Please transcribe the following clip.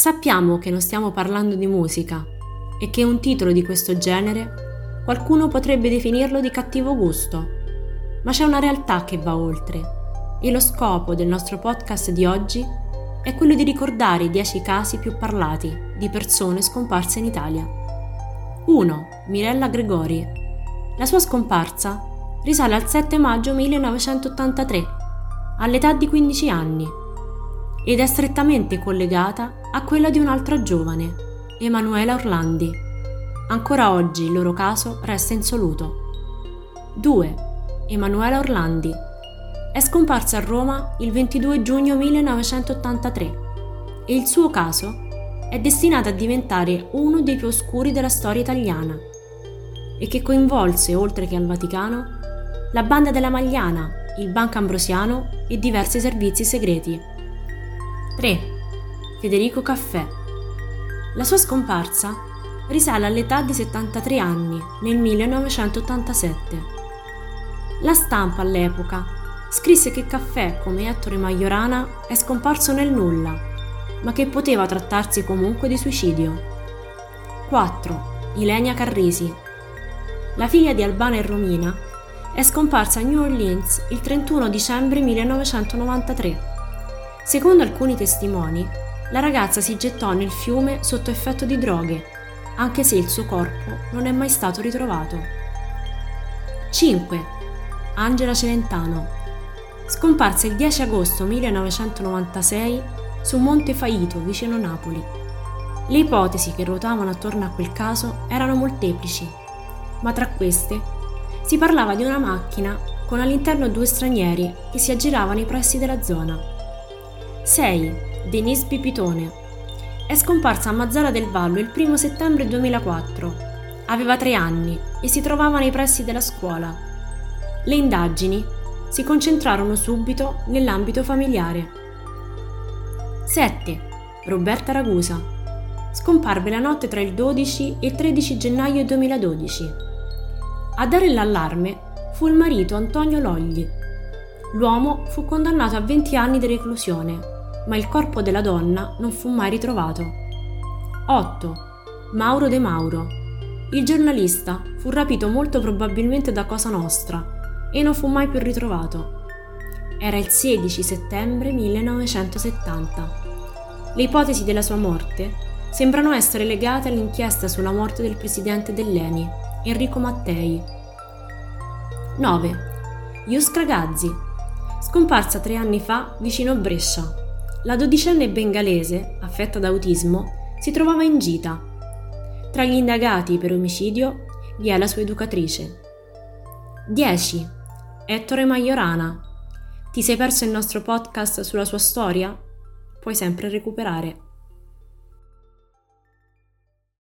Sappiamo che non stiamo parlando di musica e che un titolo di questo genere qualcuno potrebbe definirlo di cattivo gusto, ma c'è una realtà che va oltre e lo scopo del nostro podcast di oggi è quello di ricordare i 10 casi più parlati di persone scomparse in Italia. 1. Mirella Gregori. La sua scomparsa risale al 7 maggio 1983, all'età di 15 anni, ed è strettamente collegata a quella di un'altra giovane, Emanuela Orlandi. Ancora oggi il loro caso resta insoluto. 2. Emanuela Orlandi. È scomparsa a Roma il 22 giugno 1983 e il suo caso è destinato a diventare uno dei più oscuri della storia italiana e che coinvolse, oltre che al Vaticano, la banda della Magliana, il Banco Ambrosiano e diversi servizi segreti. 3. Federico Caffè. La sua scomparsa risale all'età di 73 anni, nel 1987. La stampa all'epoca scrisse che Caffè, come Ettore Majorana, è scomparso nel nulla, ma che poteva trattarsi comunque di suicidio. 4. Ilenia Carrisi. La figlia di Albana e Romina è scomparsa a New Orleans il 31 dicembre 1993. Secondo alcuni testimoni, la ragazza si gettò nel fiume sotto effetto di droghe, anche se il suo corpo non è mai stato ritrovato. 5. Angela Celentano. Scomparsa il 10 agosto 1996 su Monte Faito, vicino Napoli. Le ipotesi che ruotavano attorno a quel caso erano molteplici, ma tra queste si parlava di una macchina con all'interno due stranieri che si aggiravano nei pressi della zona. 6. Denise Pipitone. È scomparsa a Mazzara del Vallo il 1 settembre 2004. Aveva tre anni e si trovava nei pressi della scuola. Le indagini si concentrarono subito nell'ambito familiare. 7. Roberta Ragusa. Scomparve la notte tra il 12 e il 13 gennaio 2012 a dare l'allarme fu il marito Antonio Logli. L'uomo fu condannato a 20 anni di reclusione, ma il corpo della donna non fu mai ritrovato. 8. Mauro De Mauro. Il giornalista fu rapito molto probabilmente da Cosa Nostra e non fu mai più ritrovato. Era il 16 settembre 1970. Le ipotesi della sua morte sembrano essere legate all'inchiesta sulla morte del presidente dell'ENI, Enrico Mattei. 9. Yuskra Gazzi, scomparsa tre anni fa vicino Brescia. La dodicenne bengalese, affetta da autismo, si trovava in gita. Tra gli indagati per omicidio vi è la sua educatrice. 10. Ettore Majorana. Ti sei perso il nostro podcast sulla sua storia? Puoi sempre recuperare.